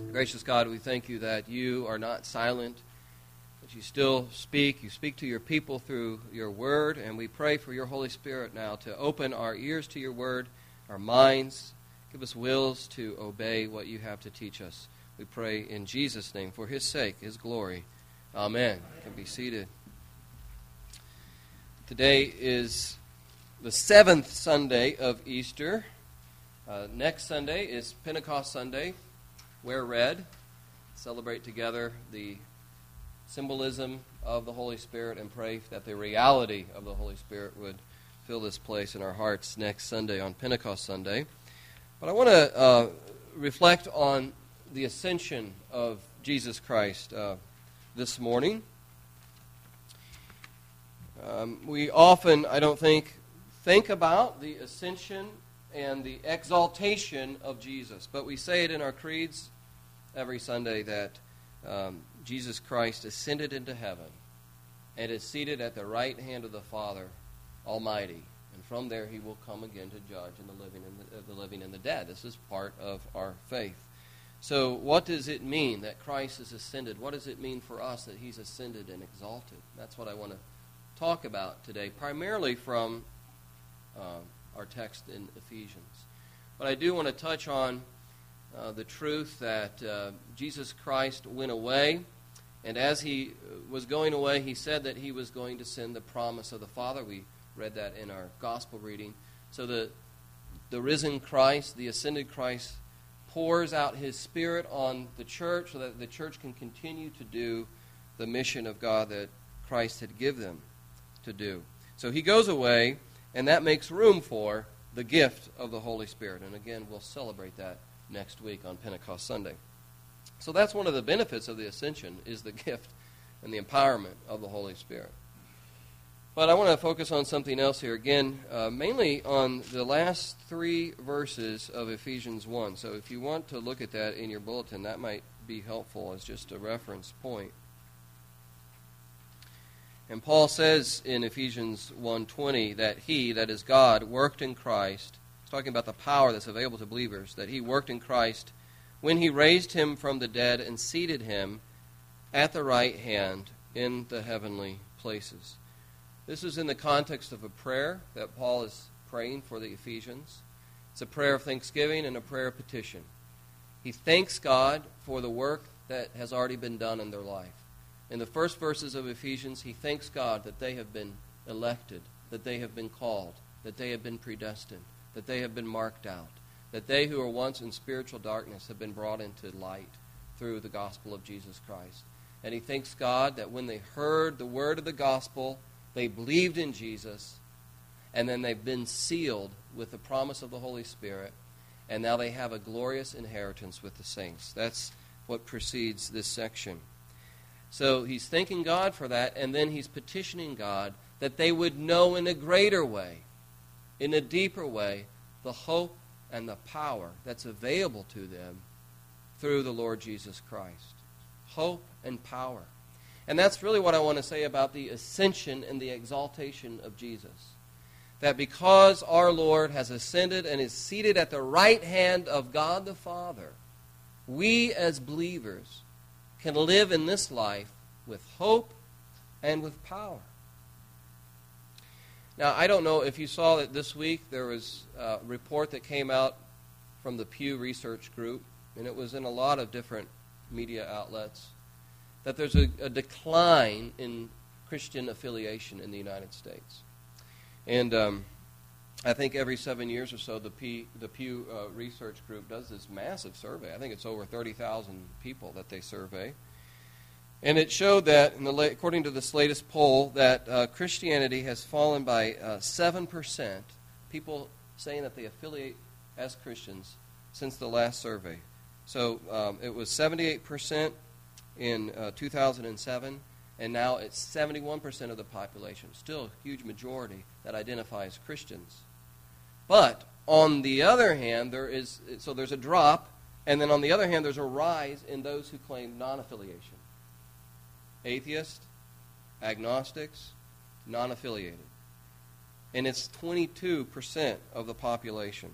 Gracious God, we thank you that you are not silent, that you still speak. You speak to your people through your word, and we pray for your Holy Spirit now to open our ears to your word, our minds, give us wills to obey what you have to teach us. We pray in Jesus' name, for his sake, his glory. Amen. You can be seated. Today is the seventh Sunday of Easter. Uh, next Sunday is Pentecost Sunday wear red, celebrate together the symbolism of the Holy Spirit, and pray that the reality of the Holy Spirit would fill this place in our hearts next Sunday on Pentecost Sunday. But I want to uh, reflect on the ascension of Jesus Christ uh, this morning. Um, we often, I don't think, think about the ascension and the exaltation of Jesus. But we say it in our creeds every Sunday that um, Jesus Christ ascended into heaven and is seated at the right hand of the Father Almighty. And from there he will come again to judge in the living and the, uh, the living and the dead. This is part of our faith. So, what does it mean that Christ is ascended? What does it mean for us that he's ascended and exalted? That's what I want to talk about today, primarily from uh, our text in Ephesians. But I do want to touch on uh, the truth that uh, Jesus Christ went away, and as he was going away, he said that he was going to send the promise of the Father. We read that in our gospel reading. So the, the risen Christ, the ascended Christ, pours out his Spirit on the church so that the church can continue to do the mission of God that Christ had given them to do. So he goes away, and that makes room for the gift of the Holy Spirit. And again, we'll celebrate that next week on Pentecost Sunday. So that's one of the benefits of the ascension is the gift and the empowerment of the Holy Spirit. But I want to focus on something else here again, uh, mainly on the last three verses of Ephesians 1. So if you want to look at that in your bulletin, that might be helpful as just a reference point. And Paul says in Ephesians 1:20 that he, that is God, worked in Christ. He's talking about the power that's available to believers, that he worked in Christ when he raised him from the dead and seated him at the right hand in the heavenly places. This is in the context of a prayer that Paul is praying for the Ephesians. It's a prayer of thanksgiving and a prayer of petition. He thanks God for the work that has already been done in their life. In the first verses of Ephesians, he thanks God that they have been elected, that they have been called, that they have been predestined, that they have been marked out, that they who were once in spiritual darkness have been brought into light through the gospel of Jesus Christ. And he thanks God that when they heard the word of the gospel, they believed in Jesus, and then they've been sealed with the promise of the Holy Spirit, and now they have a glorious inheritance with the saints. That's what precedes this section. So he's thanking God for that, and then he's petitioning God that they would know in a greater way, in a deeper way, the hope and the power that's available to them through the Lord Jesus Christ. Hope and power. And that's really what I want to say about the ascension and the exaltation of Jesus. That because our Lord has ascended and is seated at the right hand of God the Father, we as believers can live in this life with hope and with power. Now, I don't know if you saw that this week there was a report that came out from the Pew Research Group, and it was in a lot of different media outlets, that there's a, a decline in Christian affiliation in the United States. And um, I think every seven years or so, the, P, the Pew uh, Research Group does this massive survey. I think it's over 30,000 people that they survey. And it showed that, the, according to this latest poll, that uh, Christianity has fallen by uh, 7%, people saying that they affiliate as Christians since the last survey. So um, it was 78% in uh, 2007, and now it's 71% of the population. Still a huge majority that identify as Christians. But on the other hand, there is so there's a drop, and then on the other hand, there's a rise in those who claim non-affiliation atheists, agnostics, non affiliated. And it's 22% of the population.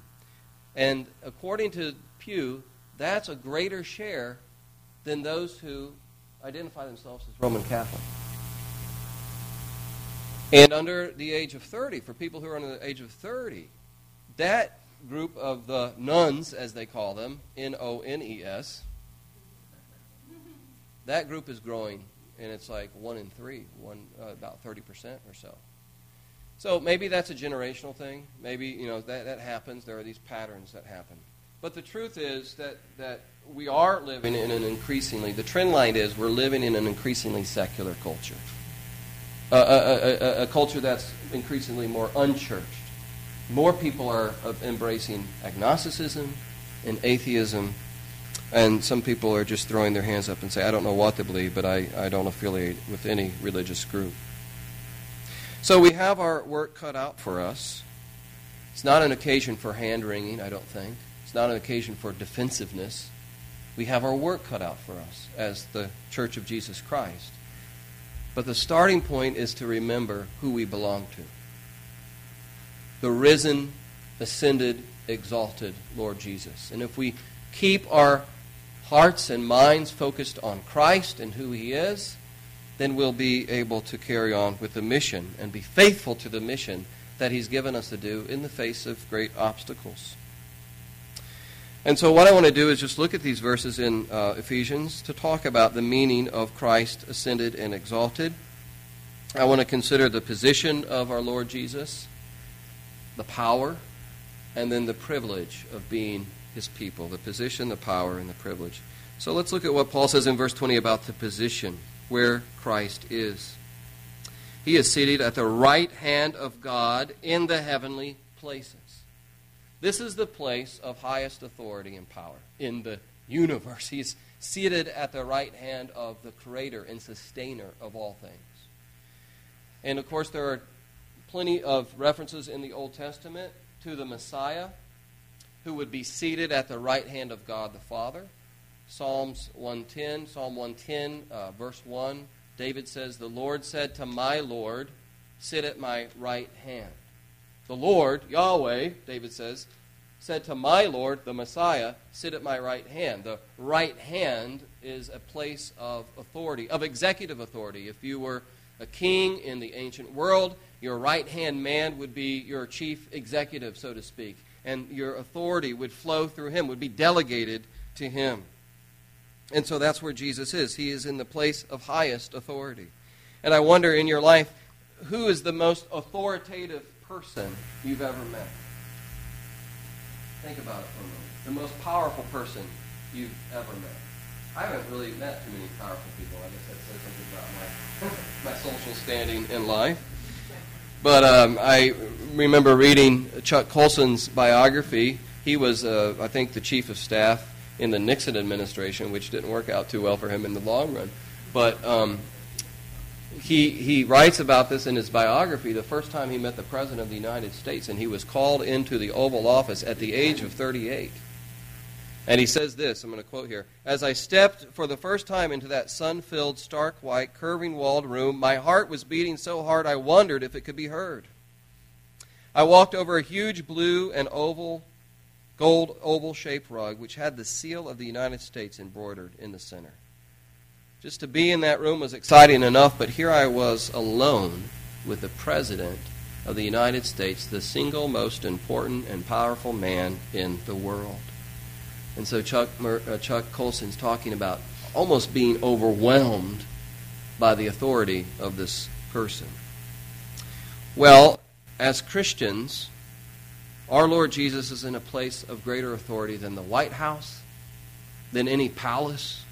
And according to Pew, that's a greater share than those who identify themselves as Roman Catholic. And under the age of 30, for people who are under the age of 30, that group of the nones, as they call them, N O N E S, that group is growing, and it's like one in three, one uh, about 30% or so. So maybe that's a generational thing. Maybe you know that, that happens. There are these patterns that happen. But the truth is that, that we are living in an increasingly, the trend line is we're living in an increasingly secular culture. a, a, a, culture that's increasingly more unchurched. More people are uh, embracing agnosticism and atheism, and some people are just throwing their hands up and say, I don't know what to believe, but I, I don't affiliate with any religious group. So we have our work cut out for us. It's not an occasion for hand wringing, I don't think. It's not an occasion for defensiveness we have our work cut out for us as the Church of Jesus Christ. But the starting point is to remember who we belong to the risen, ascended, exalted Lord Jesus. And if we keep our hearts and minds focused on Christ and who He is, then we'll be able to carry on with the mission and be faithful to the mission that He's given us to do in the face of great obstacles. And so, what I want to do is just look at these verses in uh, Ephesians to talk about the meaning of Christ ascended and exalted. I want to consider the position of our Lord Jesus, the power, and then the privilege of being his people. The position, the power, and the privilege. So, let's look at what Paul says in verse 20 about the position where Christ is. He is seated at the right hand of God in the heavenly places. This is the place of highest authority and power in the universe. He's seated at the right hand of the creator and sustainer of all things. And of course, there are plenty of references in the Old Testament to the Messiah who would be seated at the right hand of God the Father. Psalms 110, Psalm 110, uh, verse 1, David says, The Lord said to my Lord, Sit at my right hand. The Lord, Yahweh, David says, said to my Lord, the Messiah, Sit at my right hand. The right hand is a place of authority, of executive authority. If you were a king in the ancient world, your right hand man would be your chief executive, so to speak, and your authority would flow through him, would be delegated to him. And so that's where Jesus is. He is in the place of highest authority. And I wonder in your life, who is the most authoritative person you've ever met. Think about it for a moment. The most powerful person you've ever met. I haven't really met too many powerful people. I guess that says something about my, my social standing in life. But um, I remember reading Chuck Colson's biography. He was, uh, I think, the chief of staff in the Nixon administration, which didn't work out too well for him in the long run. But um, he, he writes about this in his biography the first time he met the President of the United States, and he was called into the Oval Office at the age of 38. And he says this I'm going to quote here As I stepped for the first time into that sun filled, stark white, curving walled room, my heart was beating so hard I wondered if it could be heard. I walked over a huge blue and oval, gold oval shaped rug which had the seal of the United States embroidered in the center. Just to be in that room was exciting enough, but here I was alone with the President of the United States, the single most important and powerful man in the world. And so Chuck, uh, Chuck Colson's talking about almost being overwhelmed by the authority of this person. Well, as Christians, our Lord Jesus is in a place of greater authority than the White House, than any palace,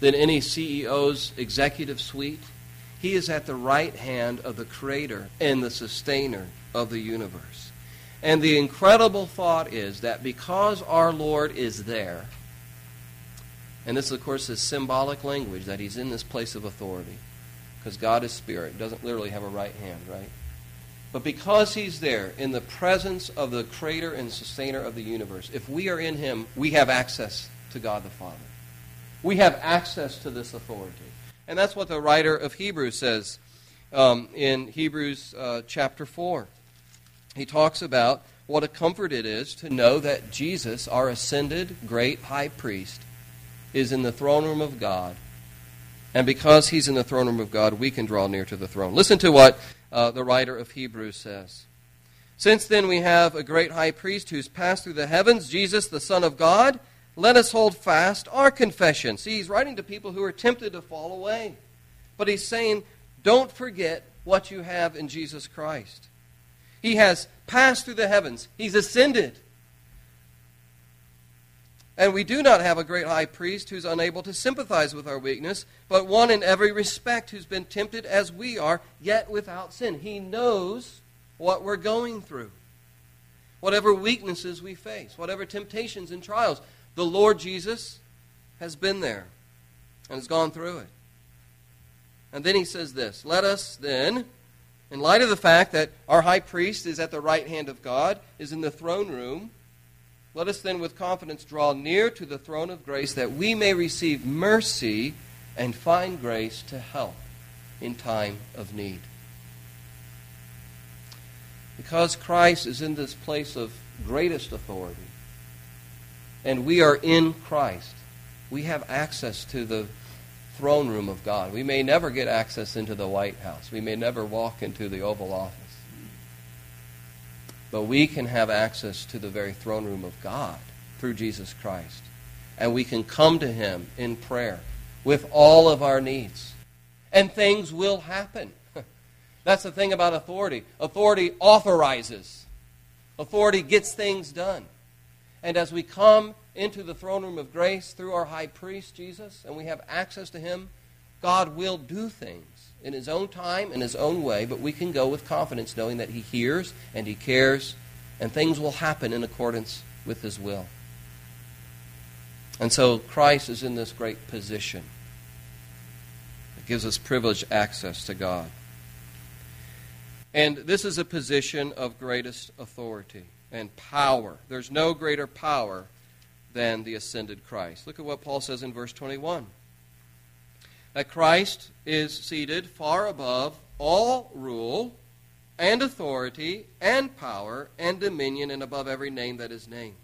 than any CEO's executive suite. He is at the right hand of the creator and the sustainer of the universe. And the incredible thought is that because our Lord is there, and this, of course, is symbolic language that he's in this place of authority, because God is spirit, doesn't literally have a right hand, right? But because he's there in the presence of the creator and sustainer of the universe, if we are in him, we have access to God the Father. We have access to this authority. And that's what the writer of Hebrews says um, in Hebrews uh, chapter 4. He talks about what a comfort it is to know that Jesus, our ascended great high priest, is in the throne room of God. And because he's in the throne room of God, we can draw near to the throne. Listen to what uh, the writer of Hebrews says. Since then we have a great high priest who's passed through the heavens, Jesus, the Son of God, let us hold fast our confession. See, he's writing to people who are tempted to fall away. But he's saying, don't forget what you have in Jesus Christ. He has passed through the heavens, he's ascended. And we do not have a great high priest who's unable to sympathize with our weakness, but one in every respect who's been tempted as we are, yet without sin. He knows what we're going through, whatever weaknesses we face, whatever temptations and trials. The Lord Jesus has been there and has gone through it. And then he says this Let us then, in light of the fact that our high priest is at the right hand of God, is in the throne room, let us then with confidence draw near to the throne of grace that we may receive mercy and find grace to help in time of need. Because Christ is in this place of greatest authority, and we are in Christ, we have access to the throne room of God. We may never get access into the White House. We may never walk into the Oval Office. But we can have access to the very throne room of God through Jesus Christ. And we can come to Him in prayer with all of our needs. And things will happen. That's the thing about authority. Authority authorizes, authority gets things done. And as we come into the throne room of grace through our high priest, Jesus, and we have access to him, God will do things in his own time, in his own way, but we can go with confidence knowing that he hears and he cares, and things will happen in accordance with his will. And so Christ is in this great position. It gives us privileged access to God. And this is a position of greatest authority and power. There's no greater power than the ascended Christ. Look at what Paul says in verse 21 that Christ is seated far above all rule and authority and power and dominion and above every name that is named,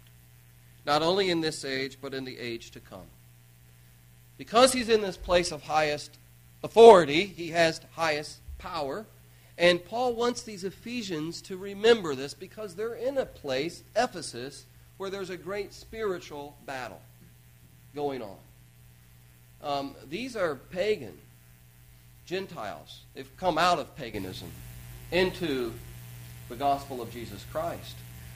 not only in this age, but in the age to come. Because he's in this place of highest authority, he has highest power and Paul wants these Ephesians to remember this because they're in a place, Ephesus, where there's a great spiritual battle going on. Um, these are pagan Gentiles. They've come out of paganism into the gospel of Jesus Christ.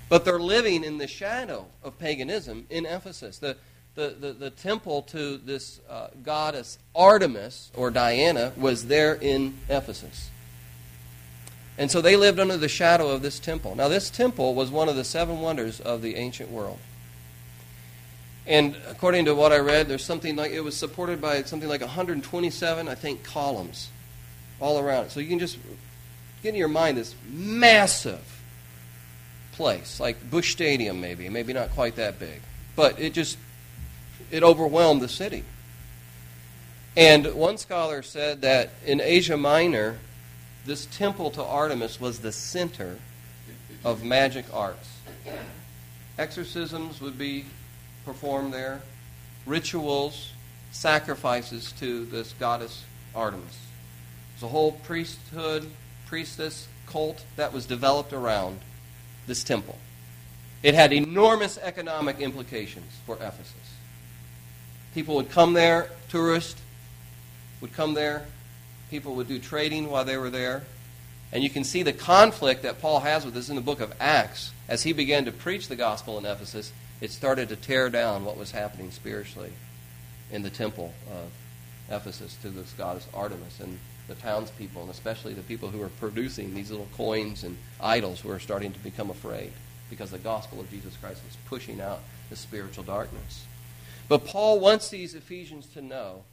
But they're living in the shadow of paganism in Ephesus. The, the, the, the temple to this uh, goddess Artemis or Diana was there in Ephesus. And so they lived under the shadow of this temple. Now, this temple was one of the seven wonders of the ancient world. And according to what I read, there's something like it was supported by something like 127, I think, columns all around it. So you can just get in your mind this massive place, like Busch Stadium, maybe, maybe not quite that big, but it just it overwhelmed the city. And one scholar said that in Asia Minor, this temple to Artemis was the center of magic arts. Exorcisms would be performed there, rituals, sacrifices to this goddess Artemis. There's a whole priesthood, priestess cult that was developed around this temple. It had enormous economic implications for Ephesus. People would come there, tourists would come there, People would do trading while they were there. And you can see the conflict that Paul has with this in the book of Acts. As he began to preach the gospel in Ephesus, it started to tear down what was happening spiritually in the temple of Ephesus to this goddess Artemis. And the townspeople, and especially the people who were producing these little coins and idols, were starting to become afraid because the gospel of Jesus Christ was pushing out the spiritual darkness. But Paul wants these Ephesians to know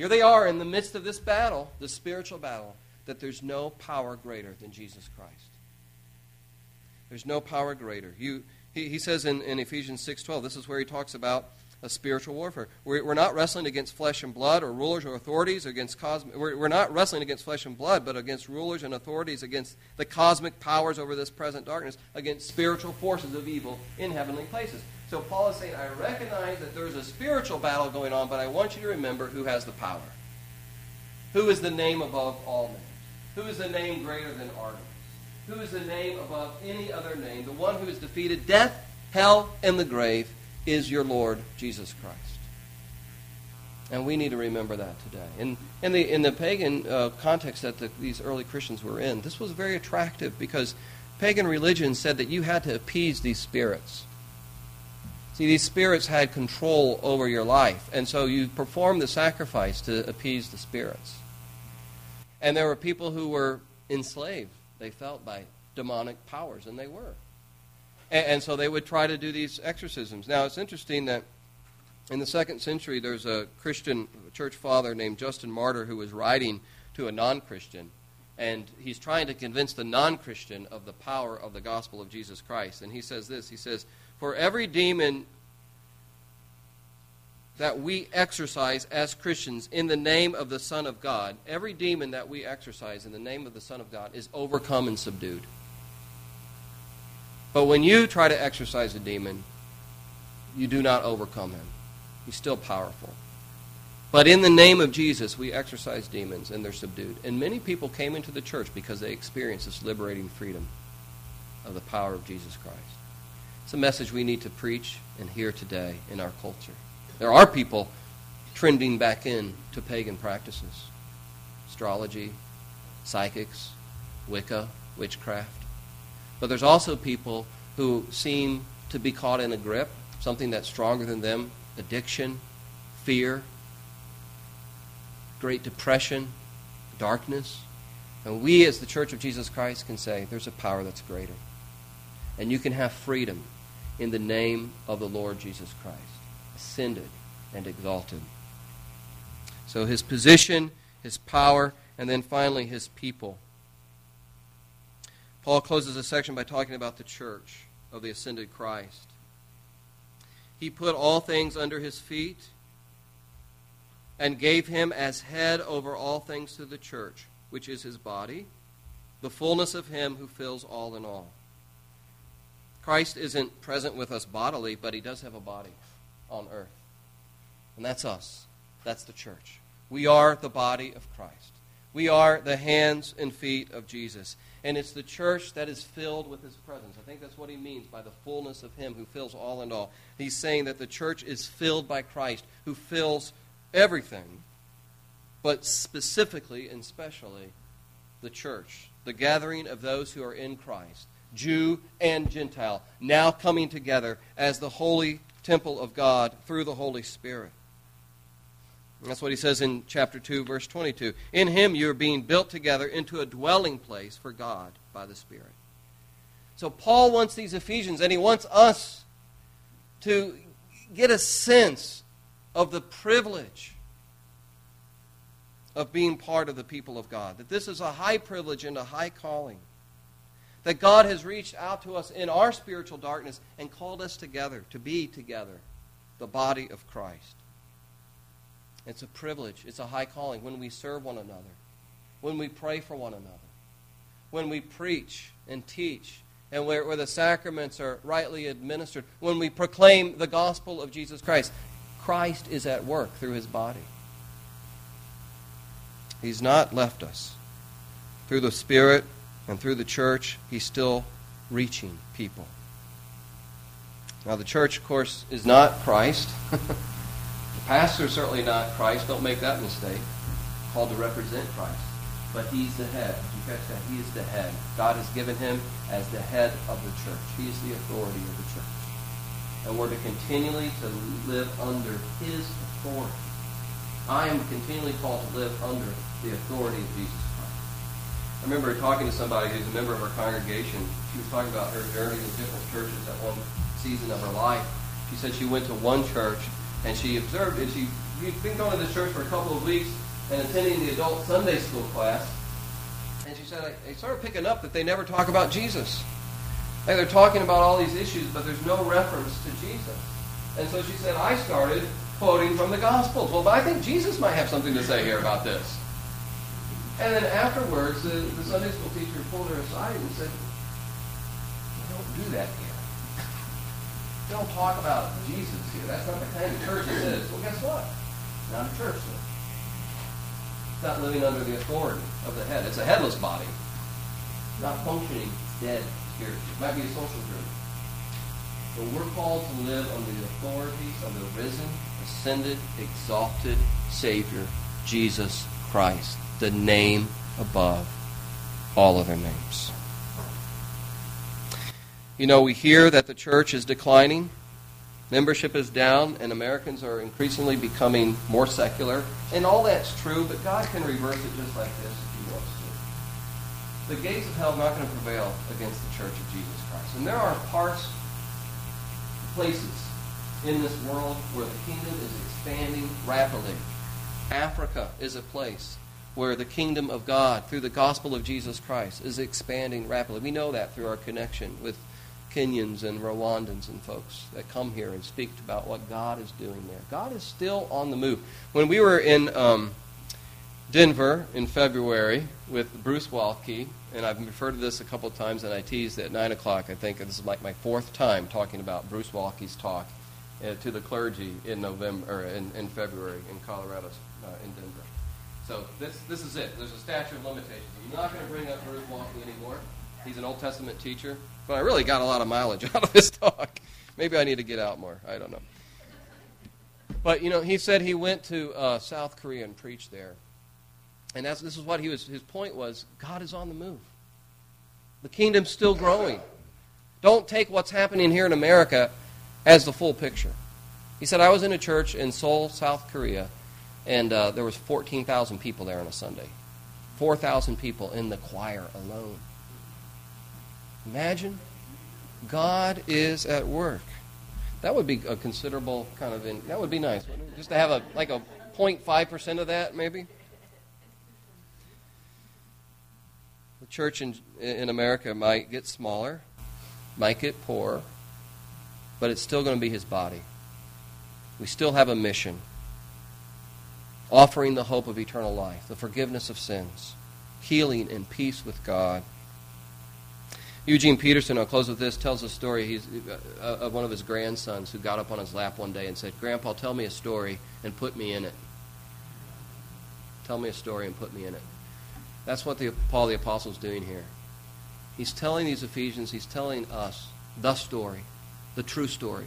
here they are in the midst of this battle, the spiritual battle, that there's no power greater than Jesus Christ. There's no power greater. You, he, he says in, in Ephesians 6.12, this is where he talks about a spiritual warfare. We're, we're not wrestling against flesh and blood or rulers or authorities or against cosmic. We're, we're not wrestling against flesh and blood, but against rulers and authorities, against the cosmic powers over this present darkness, against spiritual forces of evil in heavenly places. So Paul is saying, I recognize that there's a spiritual battle going on, but I want you to remember who has the power. Who is the name above all names? Who is the name greater than Artemis? Who is the name above any other name? The one who has defeated death, hell, and the grave is your Lord Jesus Christ. And we need to remember that today. In, in, the, in the pagan uh, context that the, these early Christians were in, this was very attractive because pagan religion said that you had to appease these spirits. See, these spirits had control over your life, and so you performed the sacrifice to appease the spirits. And there were people who were enslaved, they felt, by demonic powers, and they were. And, and, so they would try to do these exorcisms. Now, it's interesting that in the second century, there's a Christian church father named Justin Martyr who was writing to a non Christian. And he's trying to convince the non Christian of the power of the gospel of Jesus Christ. And he says this He says, For every demon that we exorcise as Christians in the name of the Son of God, every demon that we exorcise in the name of the Son of God is overcome and subdued. But when you try to exorcise a demon, you do not overcome him. He's still powerful. But in the name of Jesus, we exorcise demons and they're subdued. And many people came into the church because they experienced this liberating freedom of the power of Jesus Christ. It's a message we need to preach and hear today in our culture. There are people trending back in to pagan practices astrology, psychics, Wicca, witchcraft. But there's also people who seem to be caught in a grip, something that's stronger than them addiction, fear, great depression, darkness. And we, as the Church of Jesus Christ, can say there's a power that's greater. And you can have freedom in the name of the Lord Jesus Christ ascended and exalted. So his position, his power, and then finally his people. Paul closes this section by talking about the church of the ascended Christ. He put all things under his feet and gave him as head over all things to the church, which is his body, the fullness of him who fills all in all. Christ isn't present with us bodily, but he does have a body on earth. And that's us. That's the church. We are the body of Christ. We are the hands and feet of Jesus. And it's the church that is filled with his presence. I think that's what he means by the fullness of him who fills all and all. He's saying that the church is filled by Christ, who fills everything, but specifically and specially the church, the gathering of those who are in Christ, Jew and Gentile, now coming together as the holy temple of God through the Holy Spirit. That's what he says in chapter 2, verse 22. In him you are being built together into a dwelling place for God by the Spirit. So Paul wants these Ephesians, and he wants us to get a sense of the privilege of being part of the people of God. That this is a high privilege and a high calling. That God has reached out to us in our spiritual darkness and called us together to be together, the body of Christ. It's a privilege, it's a high calling when we serve one another, when we pray for one another, when we preach and teach, and where, where the sacraments are rightly administered, when we proclaim the gospel of Jesus Christ. Christ is at work through his body. He's not left us. Through the Spirit and through the church, he's still reaching people. Now, the church, of course, is not Christ. The pastor is certainly not Christ. Don't make that mistake. Called to represent Christ. But he's the head. You catch that? He is the head. God has given him as the head of the church. He is the authority of the church. And we're to continually to live under his authority. I am continually called to live under the authority of Jesus Christ. I remember talking to somebody who's a member of our congregation. She was talking about her journey in different churches at one season of her life. She said she went to one church and she observed it. She, she'd been going to this church for a couple of weeks and attending the adult Sunday school class. And she said, I, started picking up that they never talk about Jesus. They're talking about all these issues, but there's no reference to Jesus. And so she said, I started quoting from the Gospels. Well, but I think Jesus might have something to say here about this. And then afterwards, the, the Sunday school teacher pulled her aside and said, don't do that here. Don't talk about Jesus here. That's not the kind of church it is. Well, guess what? Not a church then. It's not living under the authority of the head. It's a headless body. Not functioning dead spirit. It might be a social group. But we're called to live under the authority of the risen, ascended, exalted Savior, Jesus Christ, the name above all other names. You know, we hear that the church is declining, membership is down, and Americans are increasingly becoming more secular. And all that's true, but God can reverse it just like this if He wants to. The gates of hell are not going to prevail against the church of Jesus Christ. And there are parts, places in this world where the kingdom is expanding rapidly. Africa is a place where the kingdom of God, through the gospel of Jesus Christ, is expanding rapidly. We know that through our connection with Kenyans and Rwandans and folks that come here and speak about what God is doing there. God is still on the move. When we were in um, Denver in February with Bruce Waltke, and I've referred to this a couple of times, and I teased at 9 o'clock, I think this is like my fourth time talking about Bruce Waltke's talk uh, to the clergy in November in, in February in Colorado, uh, in Denver. So this, this is it. There's a statute of limitations. I'm not going to bring up Bruce Waltke anymore. He's an Old Testament teacher. But I really got a lot of mileage out of this talk. Maybe I need to get out more. I don't know. But, you know, he said he went to uh, South Korea and preached there. And that's, this is what he was, his point was God is on the move. The kingdom's still growing. Don't take what's happening here in America as the full picture. He said, I was in a church in Seoul, South Korea, and uh, there was 14,000 people there on a Sunday. 4,000 people in the choir alone. Imagine God is at work. That would be a considerable kind of in, that would be nice, Just to have a like a 0.5% of that maybe. The church in in America might get smaller, might get poorer, but it's still going to be his body. We still have a mission. Offering the hope of eternal life, the forgiveness of sins, healing and peace with God. Eugene Peterson, I'll close with this, tells a story he's, uh, of one of his grandsons who got up on his lap one day and said, Grandpa, tell me a story and put me in it. Tell me a story and put me in it. That's what the, Paul the Apostle is doing here. He's telling these Ephesians, he's telling us the story, the true story.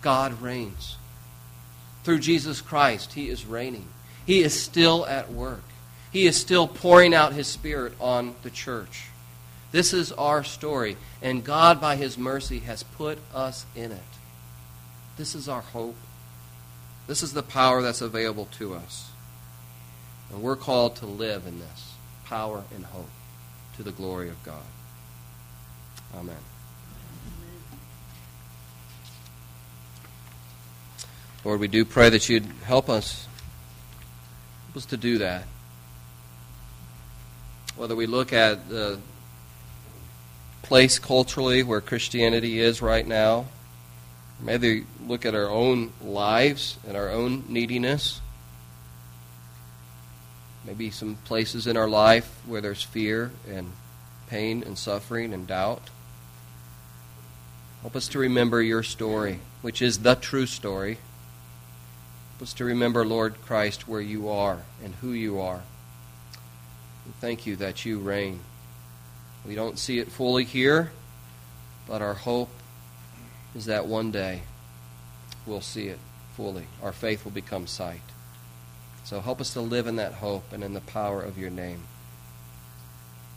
God reigns. Through Jesus Christ, he is reigning. He is still at work. He is still pouring out his Spirit on the church. This is our story, and God, by His mercy, has put us in it. This is our hope. This is the power that's available to us. And we're called to live in this power and hope to the glory of God. Amen. Lord, we do pray that you'd help us, help us to do that. Whether we look at the place culturally where Christianity is right now. Maybe look at our own lives and our own neediness. Maybe some places in our life where there's fear and pain and suffering and doubt. Help us to remember your story, which is the true story. Help us to remember, Lord Christ, where you are and who you are. And thank you that you reign. We don't see it fully here, but our hope is that one day we'll see it fully. Our faith will become sight. So help us to live in that hope and in the power of your name.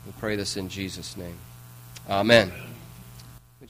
We pray this in Jesus' name. Amen.